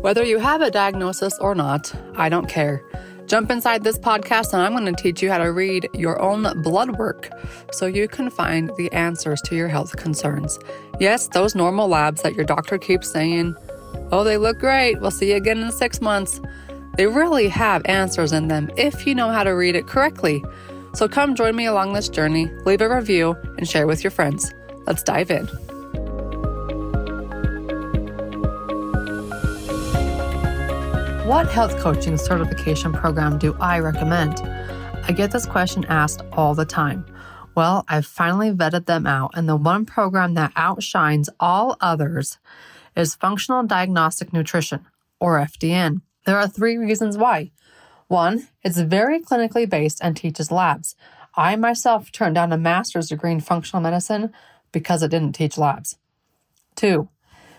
Whether you have a diagnosis or not, I don't care. Jump inside this podcast and I'm going to teach you how to read your own blood work so you can find the answers to your health concerns. Yes, those normal labs that your doctor keeps saying, oh, they look great, we'll see you again in six months. They really have answers in them if you know how to read it correctly. So come join me along this journey, leave a review, and share with your friends. Let's dive in. What health coaching certification program do I recommend? I get this question asked all the time. Well, I've finally vetted them out, and the one program that outshines all others is Functional Diagnostic Nutrition, or FDN. There are three reasons why. One, it's very clinically based and teaches labs. I myself turned down a master's degree in functional medicine because it didn't teach labs. Two,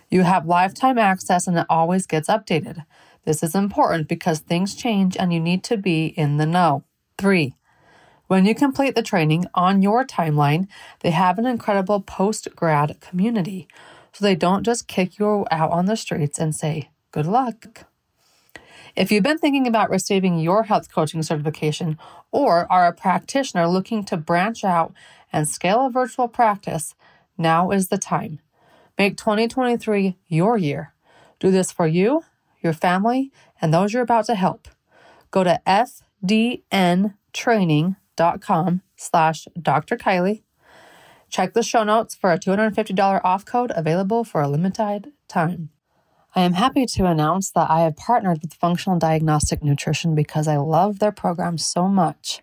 you have lifetime access and it always gets updated. This is important because things change and you need to be in the know. Three, when you complete the training on your timeline, they have an incredible post grad community. So they don't just kick you out on the streets and say, good luck. If you've been thinking about receiving your health coaching certification or are a practitioner looking to branch out and scale a virtual practice, now is the time. Make 2023 your year. Do this for you your family, and those you're about to help. Go to fdntraining.com slash Dr. Kylie. Check the show notes for a $250 off code available for a limited time. I am happy to announce that I have partnered with Functional Diagnostic Nutrition because I love their program so much.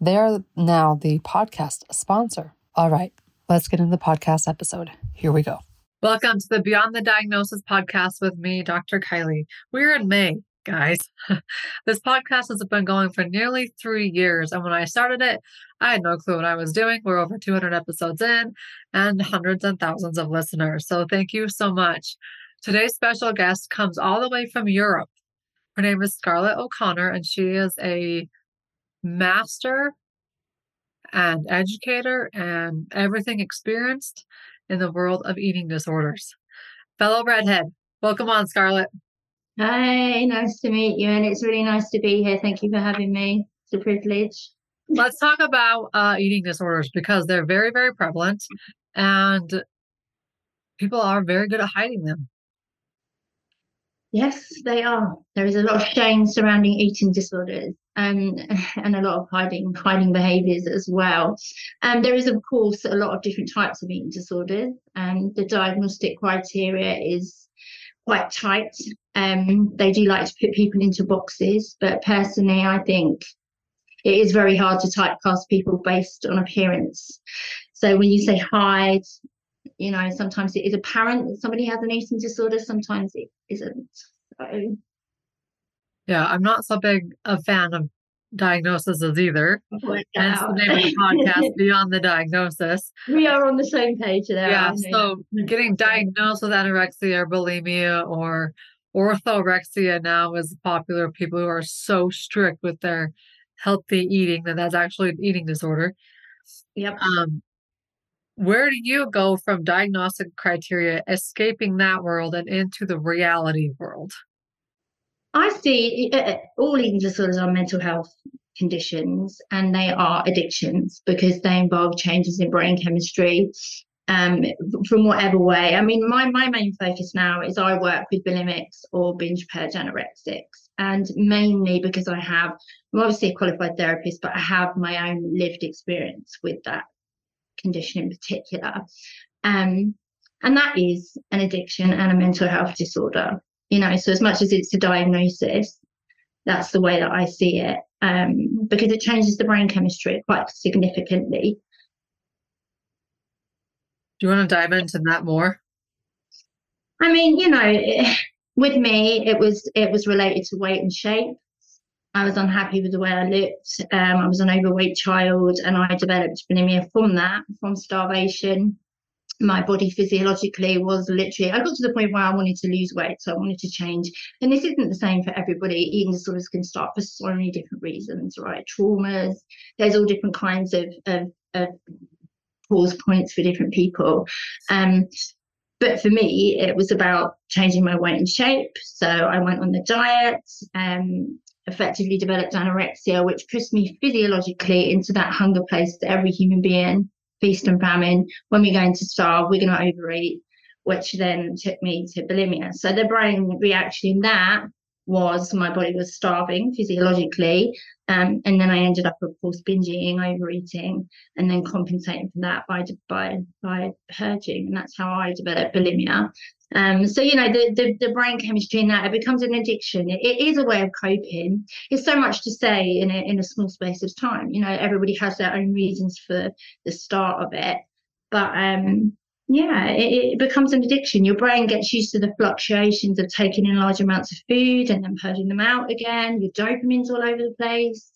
They are now the podcast sponsor. All right, let's get into the podcast episode. Here we go. Welcome to the Beyond the Diagnosis podcast with me, Dr. Kylie. We're in May, guys. this podcast has been going for nearly three years. And when I started it, I had no clue what I was doing. We're over 200 episodes in and hundreds and thousands of listeners. So thank you so much. Today's special guest comes all the way from Europe. Her name is Scarlett O'Connor, and she is a master and educator and everything experienced in the world of eating disorders. Fellow redhead, welcome on, Scarlett. Hi, nice to meet you, and it's really nice to be here. Thank you for having me. It's a privilege. Let's talk about uh, eating disorders because they're very, very prevalent, and people are very good at hiding them. Yes, they are. There is a lot of shame surrounding eating disorders um, and a lot of hiding hiding behaviours as well. And um, there is, of course, a lot of different types of eating disorders. And the diagnostic criteria is quite tight. Um, they do like to put people into boxes, but personally, I think it is very hard to typecast people based on appearance. So when you say hide, you know, sometimes it is apparent that somebody has an eating disorder, sometimes it isn't. So yeah, I'm not so big a fan of diagnoses either. Hence the name of the podcast, Beyond the Diagnosis. We are on the same page there. Yeah. So getting diagnosed with anorexia or bulimia or orthorexia now is popular. People who are so strict with their healthy eating that that's actually an eating disorder. Yep. Um, where do you go from diagnostic criteria, escaping that world and into the reality world? I see uh, all eating disorders are mental health conditions and they are addictions because they involve changes in brain chemistry um, from whatever way. I mean, my, my main focus now is I work with bulimics or binge purge anorexics, and mainly because I have, I'm obviously a qualified therapist, but I have my own lived experience with that condition in particular. Um, and that is an addiction and a mental health disorder you know so as much as it's a diagnosis that's the way that i see it um, because it changes the brain chemistry quite significantly. Do you want to dive into that more? I mean you know with me it was it was related to weight and shape. I was unhappy with the way I looked. Um, I was an overweight child, and I developed bulimia from that, from starvation my body physiologically was literally I got to the point where I wanted to lose weight, so I wanted to change. And this isn't the same for everybody. Eating disorders can start for so many different reasons, right? Traumas, there's all different kinds of of, of pause points for different people. Um, but for me, it was about changing my weight and shape. So I went on the diet, um, effectively developed anorexia, which pushed me physiologically into that hunger place that every human being, feast and famine. When we're going to starve, we're going to overeat, which then took me to bulimia. So the brain reaction in that was my body was starving physiologically. Um, and then I ended up, of course, binge eating, overeating, and then compensating for that by by by purging. And that's how I developed bulimia. Um, so you know the, the, the brain chemistry in that it becomes an addiction. It, it is a way of coping. It's so much to say in a in a small space of time. You know, everybody has their own reasons for the start of it, but um, yeah, it, it, becomes an addiction. Your brain gets used to the fluctuations of taking in large amounts of food and then purging them out again. Your dopamine's all over the place.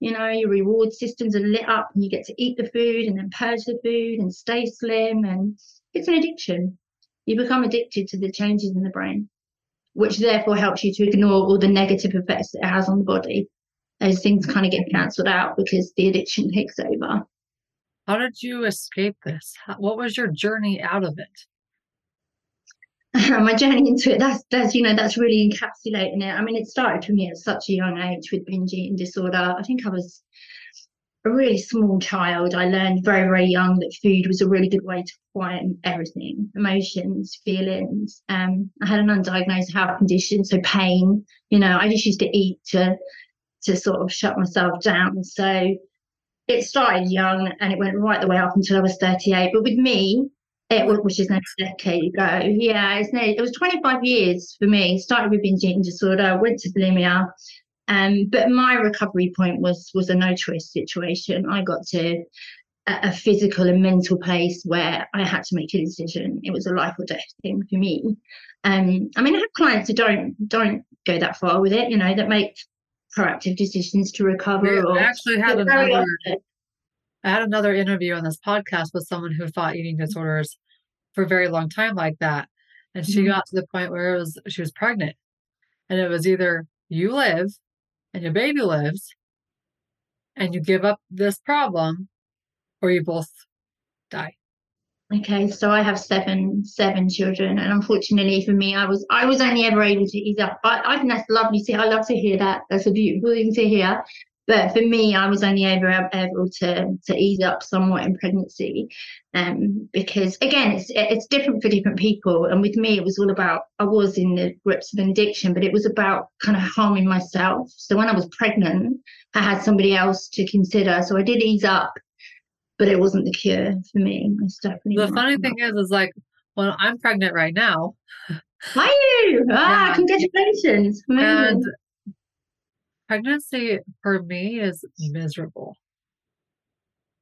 You know, your reward systems are lit up and you get to eat the food and then purge the food and stay slim. And it's an addiction. You become addicted to the changes in the brain, which therefore helps you to ignore all the negative effects that it has on the body. Those things kind of get cancelled out because the addiction takes over. How did you escape this? What was your journey out of it? my journey into it that's that's you know that's really encapsulating it i mean it started for me at such a young age with binge eating disorder i think i was a really small child i learned very very young that food was a really good way to quieten everything emotions feelings um i had an undiagnosed health condition so pain you know i just used to eat to to sort of shut myself down so it started young and it went right the way up until I was 38. But with me, it was, which is now a decade ago. Yeah, it's it was 25 years for me. Started with binge eating disorder, went to bulimia. Um, but my recovery point was was a no choice situation. I got to a, a physical and mental place where I had to make a decision. It was a life or death thing for me. Um, I mean, I have clients who don't don't go that far with it, you know, that make proactive decisions to recover. or, I actually had another, I had another interview on this podcast with someone who fought eating disorders for a very long time like that. And she mm-hmm. got to the point where it was she was pregnant. And it was either you live and your baby lives and you give up this problem or you both die. Okay, so I have seven seven children, and unfortunately for me, I was I was only ever able to ease up. I, I think that's lovely to. I love to hear that. That's a beautiful thing to hear. But for me, I was only ever able to to ease up somewhat in pregnancy, um, because again, it's it's different for different people. And with me, it was all about I was in the grips of an addiction, but it was about kind of harming myself. So when I was pregnant, I had somebody else to consider. So I did ease up but it wasn't the cure for me. It's definitely the funny thing is, is like, well, I'm pregnant right now. Are you? Ah, and, congratulations! And pregnancy for me is miserable.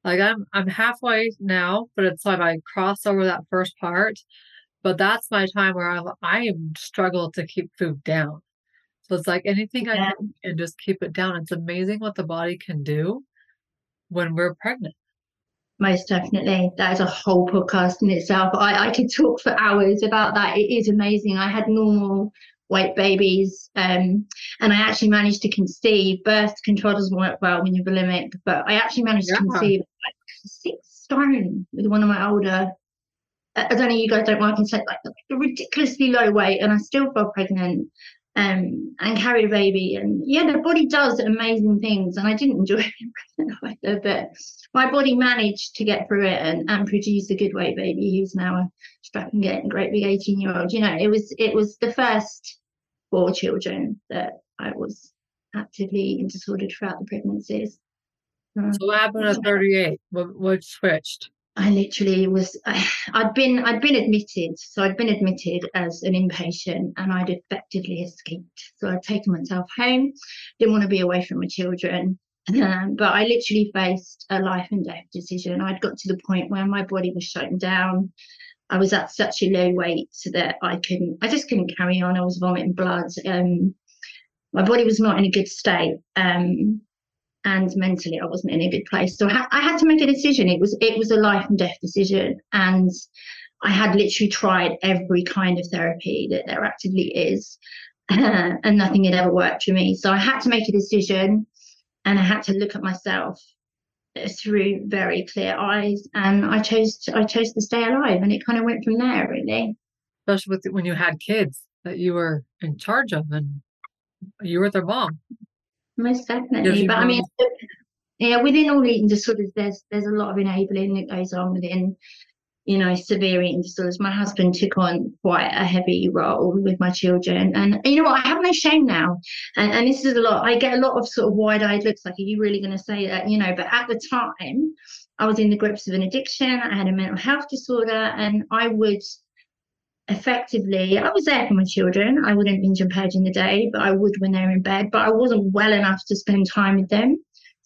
Like I'm, I'm halfway now, but it's like I cross over that first part. But that's my time where I'm, I struggle to keep food down. So it's like anything yeah. I can and just keep it down. It's amazing what the body can do when we're pregnant. Most definitely. That is a whole podcast in itself. I, I could talk for hours about that. It is amazing. I had normal weight babies um, and I actually managed to conceive. Birth control doesn't work well when you're bulimic, but I actually managed yeah. to conceive like six stone with one of my older. I don't know, you guys don't work in like, like a ridiculously low weight, and I still felt pregnant um, and carried a baby. And yeah, the body does amazing things, and I didn't enjoy being pregnant either, but my body managed to get through it and, and produce a good weight baby who's now a strapping getting great big 18 year old. You know, it was it was the first four children that I was actively in disordered throughout the pregnancies. So what happened at 38? What, what switched? I literally was I, had been I'd been admitted so I'd been admitted as an inpatient and I'd effectively escaped so I'd taken myself home didn't want to be away from my children um, but I literally faced a life and death decision. I'd got to the point where my body was shutting down. I was at such a low weight that I couldn't, I just couldn't carry on. I was vomiting blood. Um, my body was not in a good state. Um, and mentally I wasn't in a good place. So I, ha- I had to make a decision. It was, it was a life and death decision. And I had literally tried every kind of therapy that there actively is. And nothing had ever worked for me. So I had to make a decision and I had to look at myself through very clear eyes and I chose to, I chose to stay alive and it kind of went from there really especially with when you had kids that you were in charge of and you were their mom. Most definitely. But I mean, yeah, within all eating disorders, there's there's a lot of enabling that goes on within, you know, severe eating disorders. My husband took on quite a heavy role with my children, and you know what? I have no shame now, and, and this is a lot. I get a lot of sort of wide-eyed looks, like, "Are you really going to say that?" You know, but at the time, I was in the grips of an addiction. I had a mental health disorder, and I would effectively, I was there for my children. I wouldn't binge and purge in the day, but I would when they're in bed. But I wasn't well enough to spend time with them.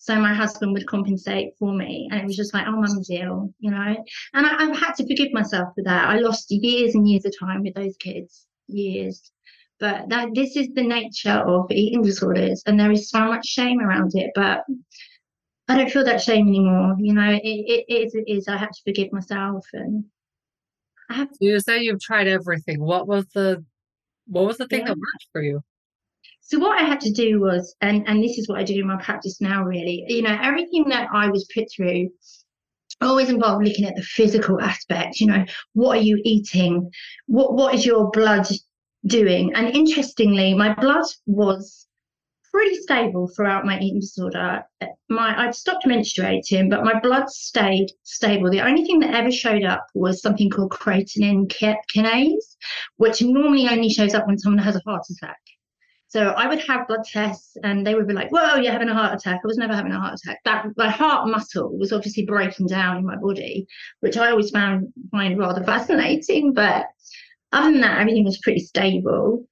So my husband would compensate for me. And it was just like, oh, mum's ill, you know? And I, have had to forgive myself for that. I lost years and years of time with those kids, years. But that this is the nature of eating disorders. And there is so much shame around it. But I don't feel that shame anymore. You know, it, it, it is, it is. I have to forgive myself and I have to. You say you've tried everything. What was the what was the thing yeah. that worked for you? So what I had to do was, and and this is what I do in my practice now. Really, you know, everything that I was put through always involved looking at the physical aspect. You know, what are you eating? What what is your blood doing? And interestingly, my blood was pretty stable throughout my eating disorder. My I'd stopped menstruating, but my blood stayed stable. The only thing that ever showed up was something called creatinine kinase, which normally only shows up when someone has a heart attack. So I would have blood tests and they would be like, whoa, you're having a heart attack. I was never having a heart attack. That my heart muscle was obviously breaking down in my body, which I always found find rather fascinating. But other than that, everything was pretty stable.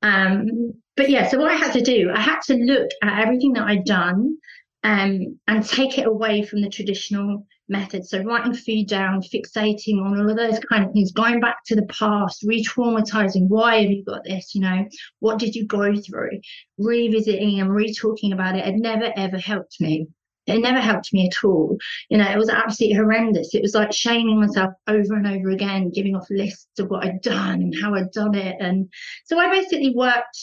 Um, but yeah, so what I had to do, I had to look at everything that I'd done um, and take it away from the traditional methods. So writing food down, fixating on all of those kind of things, going back to the past, re-traumatizing. Why have you got this? You know, what did you go through? Revisiting and re-talking about it. It never ever helped me. It never helped me at all. You know, it was absolutely horrendous. It was like shaming myself over and over again, giving off lists of what I'd done and how I'd done it. And so I basically worked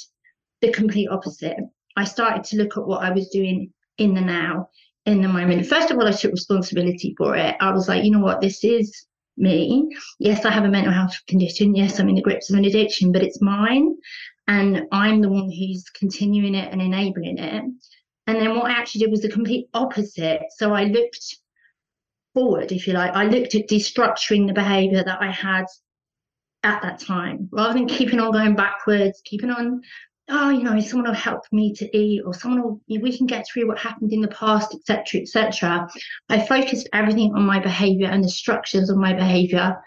the complete opposite. I started to look at what I was doing in the now in the moment. First of all, I took responsibility for it. I was like, you know what, this is me. Yes, I have a mental health condition. Yes, I'm in the grips of an addiction, but it's mine. And I'm the one who's continuing it and enabling it. And then what I actually did was the complete opposite. So I looked forward, if you like. I looked at destructuring the behavior that I had at that time rather than keeping on going backwards, keeping on oh, you know, someone will help me to eat, or someone will, we can get through what happened in the past, etc., etc. I focused everything on my behavior and the structures of my behavior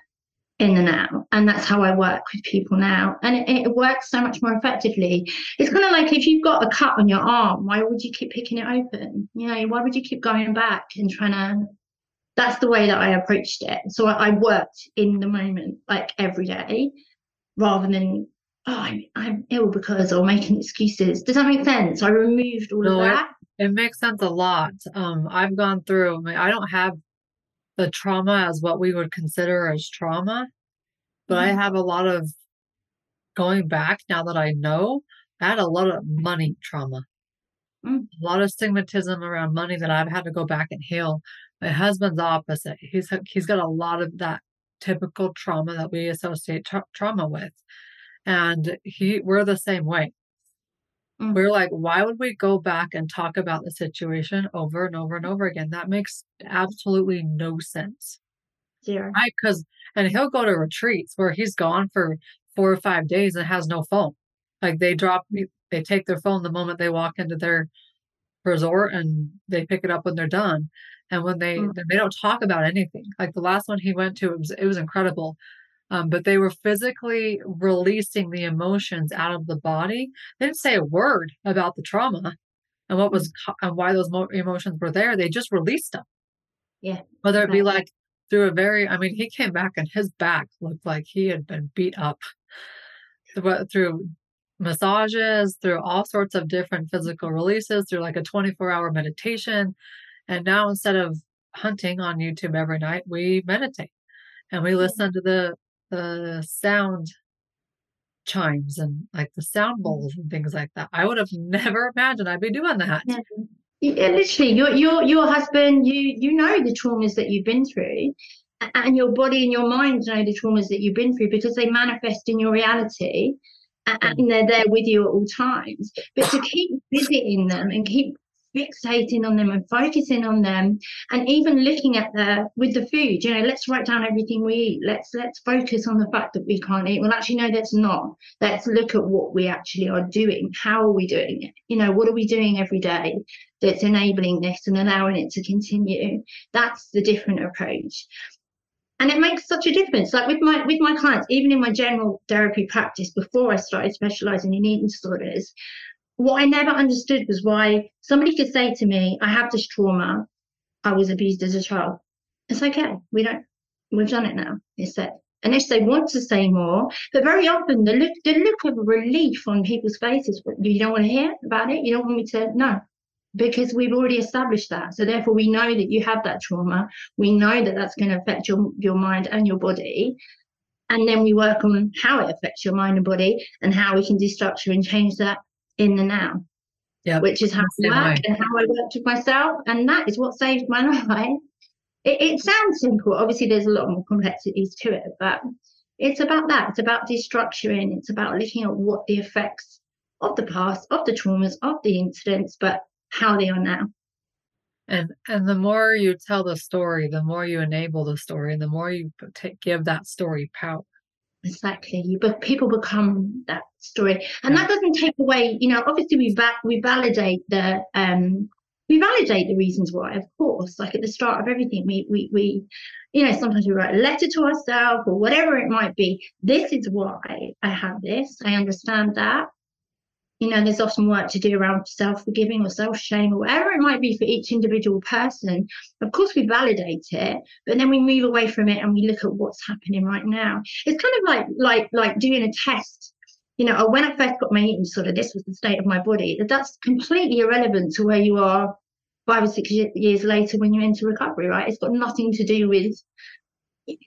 in the now. And that's how I work with people now. And it, it works so much more effectively. It's kind of like if you've got a cut on your arm, why would you keep picking it open? You know, why would you keep going back and trying to? That's the way that I approached it. So I, I worked in the moment, like every day, rather than oh, I'm, I'm ill because, or making excuses. Does that make sense? I removed all no, of that. It, it, makes sense a lot. Um, I've gone through, I, mean, I don't have the trauma as what we would consider as trauma, but mm-hmm. I have a lot of going back now that I know. I had a lot of money trauma, mm. a lot of stigmatism around money that I've had to go back and heal. My husband's opposite. He's he's got a lot of that typical trauma that we associate tra- trauma with and he we're the same way. Mm-hmm. we're like why would we go back and talk about the situation over and over and over again? That makes absolutely no sense. Yeah. Right? Because and he'll go to retreats where he's gone for four or five days and has no phone. Like they drop they take their phone the moment they walk into their resort and they pick it up when they're done. And when they mm-hmm. they don't talk about anything. Like the last one he went to it was, it was incredible um, but they were physically releasing the emotions out of the body. They didn't say a word about the trauma and what was mm. and why those emotions were there. They just released them. Yeah. Whether it be like through a very, I mean, he came back and his back looked like he had been beat up through massages, through all sorts of different physical releases, through like a 24 hour meditation. And now instead of hunting on YouTube every night, we meditate and we listen to the the sound chimes and like the sound mm. bowls and things like that. I would have never imagined I'd be doing that. Yeah. Yeah, literally, your your your husband, you you know the traumas that you've been through, and your body and your mind know the traumas that you've been through because they manifest in your reality mm. and they're there with you at all times. But to keep visiting them and keep fixating on them and focusing on them and even looking at the with the food you know let's write down everything we eat. Let's let's focus on the fact that we can't eat. Well actually no that's not. Let's look at what we actually are doing. How are we doing it? You know what are we doing every day that's enabling this and allowing it to continue? That's the different approach. And it makes such a difference. Like with my with my clients even in my general therapy practice before i started specializing in eating disorders what I never understood was why somebody could say to me, I have this trauma. I was abused as a child. It's okay. We don't, we've done it now. It's said. If they want to say more, but very often the look, the look of relief on people's faces, you don't want to hear about it. You don't want me to, no, because we've already established that. So therefore, we know that you have that trauma. We know that that's going to affect your your mind and your body. And then we work on how it affects your mind and body and how we can destructure and change that in the now. Yeah. Which is how I work and how I worked with myself. And that is what saved my life. It, it sounds simple. Obviously, there's a lot more complexities to it, but it's about that. It's about destructuring. It's about looking at what the effects of the past, of the traumas, of the incidents, but how they are now. And and the more you tell the story, the more you enable the story, and the more you give that story power. Exactly, but people become that story, and yeah. that doesn't take away. You know, obviously we va- we validate the um we validate the reasons why, of course. Like at the start of everything, we we we, you know, sometimes we write a letter to ourselves or whatever it might be. This is why I have this. I understand that you know, there's often work to do around self forgiving or self shame or whatever it might be for each individual person. Of course, we validate it, but then we move away from it and we look at what's happening right now. It's kind of like like like doing a test. You know, when I first got my eating disorder, this was the state of my body. That That's completely irrelevant to where you are five or six years later when you're into recovery, right? It's got nothing to do with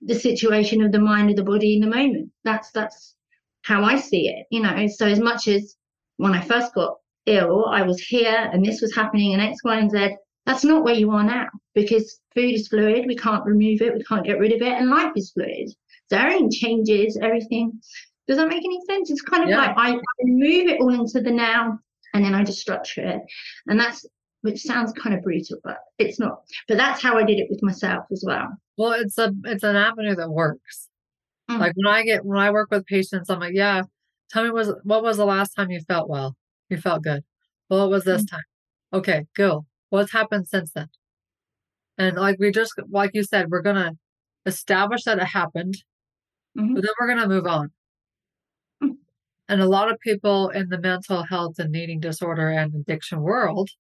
the situation of the mind or the body in the moment. That's that's how I see it. You know, so as much as when I first got ill, I was here and this was happening and X, Y, and Z. That's not where you are now because food is fluid. We can't remove it. We can't get rid of it. And life is fluid. So everything changes, everything. Does that make any sense? It's kind of yeah. like I, I move it all into the now and then I just structure it. And that's which sounds kind of brutal, but it's not. But that's how I did it with myself as well. Well, it's a it's an avenue that works. Mm. Like when I get when I work with patients, I'm like, yeah, Tell me was what was the last time you felt well? You felt good. Well, it was this mm-hmm. time. Okay, go. What's happened since then? And like we just like you said, we're gonna establish that it happened, mm-hmm. but then we're gonna move on. Mm-hmm. And a lot of people in the mental health and eating disorder and addiction world,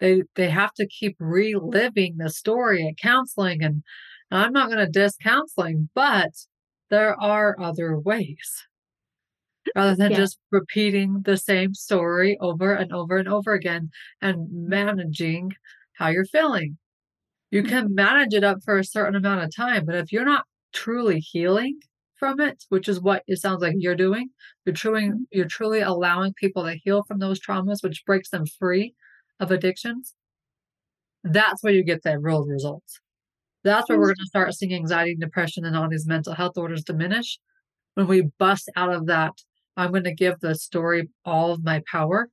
they they have to keep reliving the story at counseling. And, and I'm not gonna diss counseling, but there are other ways rather than yeah. just repeating the same story over and over and over again and managing how you're feeling. You mm-hmm. can manage it up for a certain amount of time, but if you're not truly healing from it, which is what it sounds like you're doing, you're truly mm-hmm. you're truly allowing people to heal from those traumas, which breaks them free of addictions. That's where you get the real results. That's where we're going to start seeing anxiety and depression and all these mental health orders diminish when we bust out of that I'm going to give the story all of my power.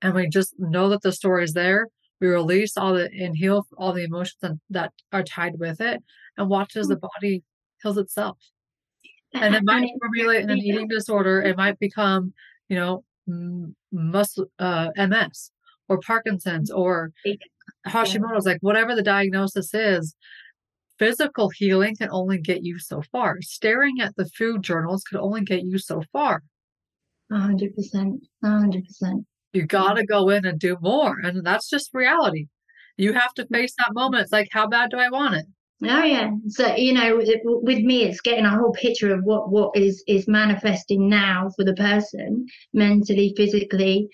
And we just know that the story is there. We release all the and heal all the emotions that are tied with it and watch as the mm. body heals itself. And it might formulate in an eating disorder. It might become, you know, muscle, uh, MS or Parkinson's or Hashimoto's, like whatever the diagnosis is, physical healing can only get you so far. Staring at the food journals could only get you so far. 100%. 100%. You got to go in and do more. And that's just reality. You have to mm. face that moment. It's like, how bad do I want it? Oh yeah. So you know, with me, it's getting a whole picture of what what is is manifesting now for the person, mentally, physically,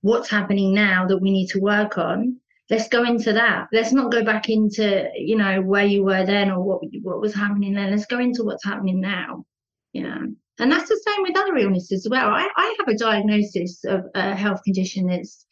what's happening now that we need to work on, let's go into that. Let's not go back into, you know, where you were then or what what was happening then. Let's go into what's happening now. Yeah. And that's the same with other illnesses as well. I, I have a diagnosis of a health condition that's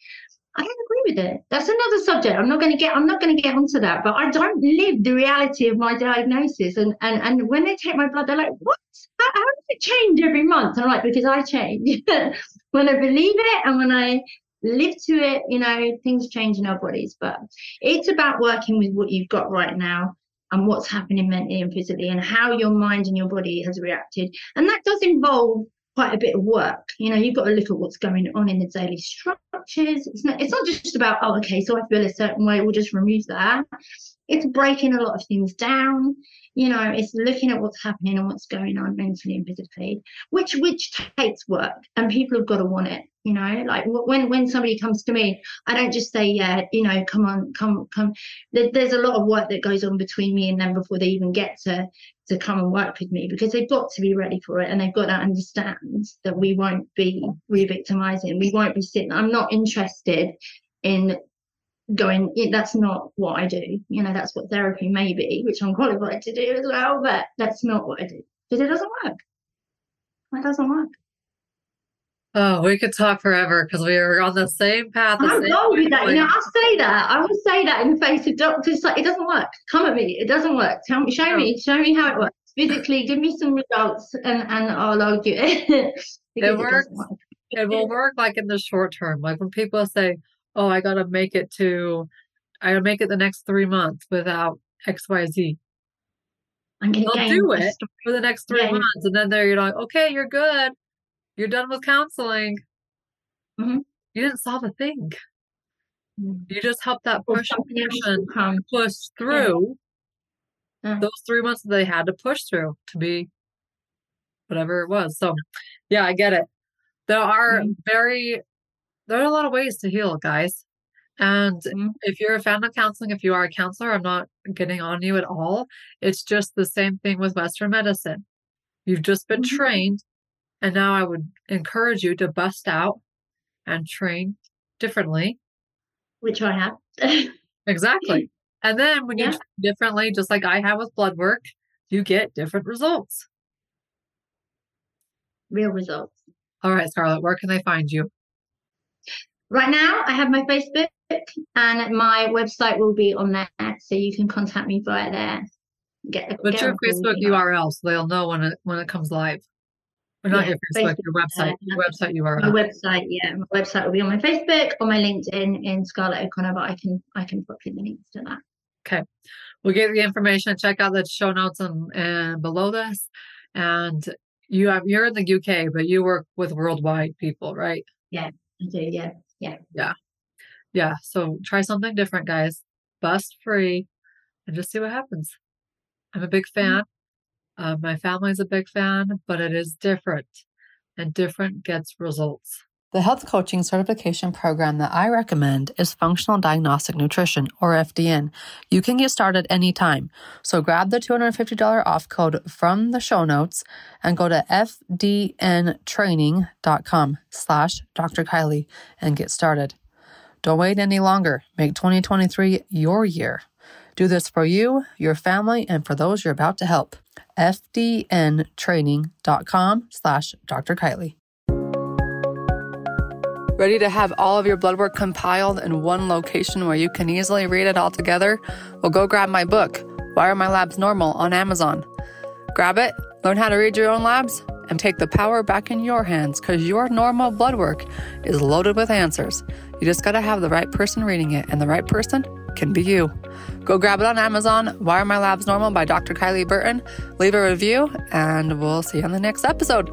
I don't agree with it. That's another subject. I'm not going to get. I'm not going to get onto that. But I don't live the reality of my diagnosis. And and and when they take my blood, they're like, "What? How, how does it change every month?" And I'm like, "Because I change when I believe it and when I live to it. You know, things change in our bodies. But it's about working with what you've got right now and what's happening mentally and physically and how your mind and your body has reacted. And that does involve quite a bit of work. You know, you've got to look at what's going on in the daily structures. It's not it's not just about, oh, okay, so I feel a certain way, we'll just remove that. It's breaking a lot of things down. You know, it's looking at what's happening and what's going on mentally and physically, which which takes work and people have got to want it you know like when when somebody comes to me i don't just say yeah you know come on come come there's a lot of work that goes on between me and them before they even get to to come and work with me because they've got to be ready for it and they've got to understand that we won't be re-victimizing we won't be sitting i'm not interested in going that's not what i do you know that's what therapy may be which i'm qualified to do as well but that's not what i do because it doesn't work it doesn't work Oh, we could talk forever because we are on the same path. The I'm same wrong with that. You know, I'll say that. I will say that in the face of doctors. Like, it doesn't work. Come at me. It doesn't work. Tell me, show no. me, show me how it works physically. Give me some results, and and I'll argue it. it works. It, work. it will work like in the short term. Like when people say, "Oh, I got to make it to, I got to make it the next three months without X, Y, Z." I'm gonna They'll do it for the next three yeah. months, and then they're like, "Okay, you're good." You're done with counseling. Mm-hmm. You didn't solve a thing. Mm-hmm. You just helped that person push through yeah. Yeah. those three months that they had to push through to be whatever it was. So, yeah, I get it. There are mm-hmm. very, there are a lot of ways to heal, guys. And mm-hmm. if you're a fan of counseling, if you are a counselor, I'm not getting on you at all. It's just the same thing with Western medicine. You've just been mm-hmm. trained and now I would encourage you to bust out and train differently. Which I have. exactly. And then when yeah. you train differently, just like I have with blood work, you get different results. Real results. All right, Scarlett, where can they find you? Right now, I have my Facebook and my website will be on there, so you can contact me via there. Get, What's get your Facebook URL so they'll know when it when it comes live? Or not yeah, your Facebook, your website. Uh, your website URL. My website, yeah. My website will be on my Facebook or my LinkedIn in Scarlett O'Connor, but I can I can put in the links to that. Okay. We'll get the information. Check out the show notes and, and below this. And you have you're in the UK, but you work with worldwide people, right? Yeah, I do. Yeah. Yeah. Yeah. Yeah. So try something different, guys. Bust free and just see what happens. I'm a big mm-hmm. fan. Uh, my family's a big fan, but it is different, and different gets results. The health coaching certification program that I recommend is Functional Diagnostic Nutrition, or FDN. You can get started anytime. So grab the $250 off code from the show notes and go to fdntraining.com slash Dr. Kylie and get started. Don't wait any longer. Make 2023 your year. Do this for you, your family, and for those you're about to help fdntraining.com slash Dr. Kylie. Ready to have all of your blood work compiled in one location where you can easily read it all together? Well, go grab my book, Why Are My Labs Normal, on Amazon. Grab it, learn how to read your own labs, and take the power back in your hands because your normal blood work is loaded with answers. You just got to have the right person reading it, and the right person can be you. Go grab it on Amazon. Why Are My Labs Normal by Dr. Kylie Burton. Leave a review, and we'll see you on the next episode.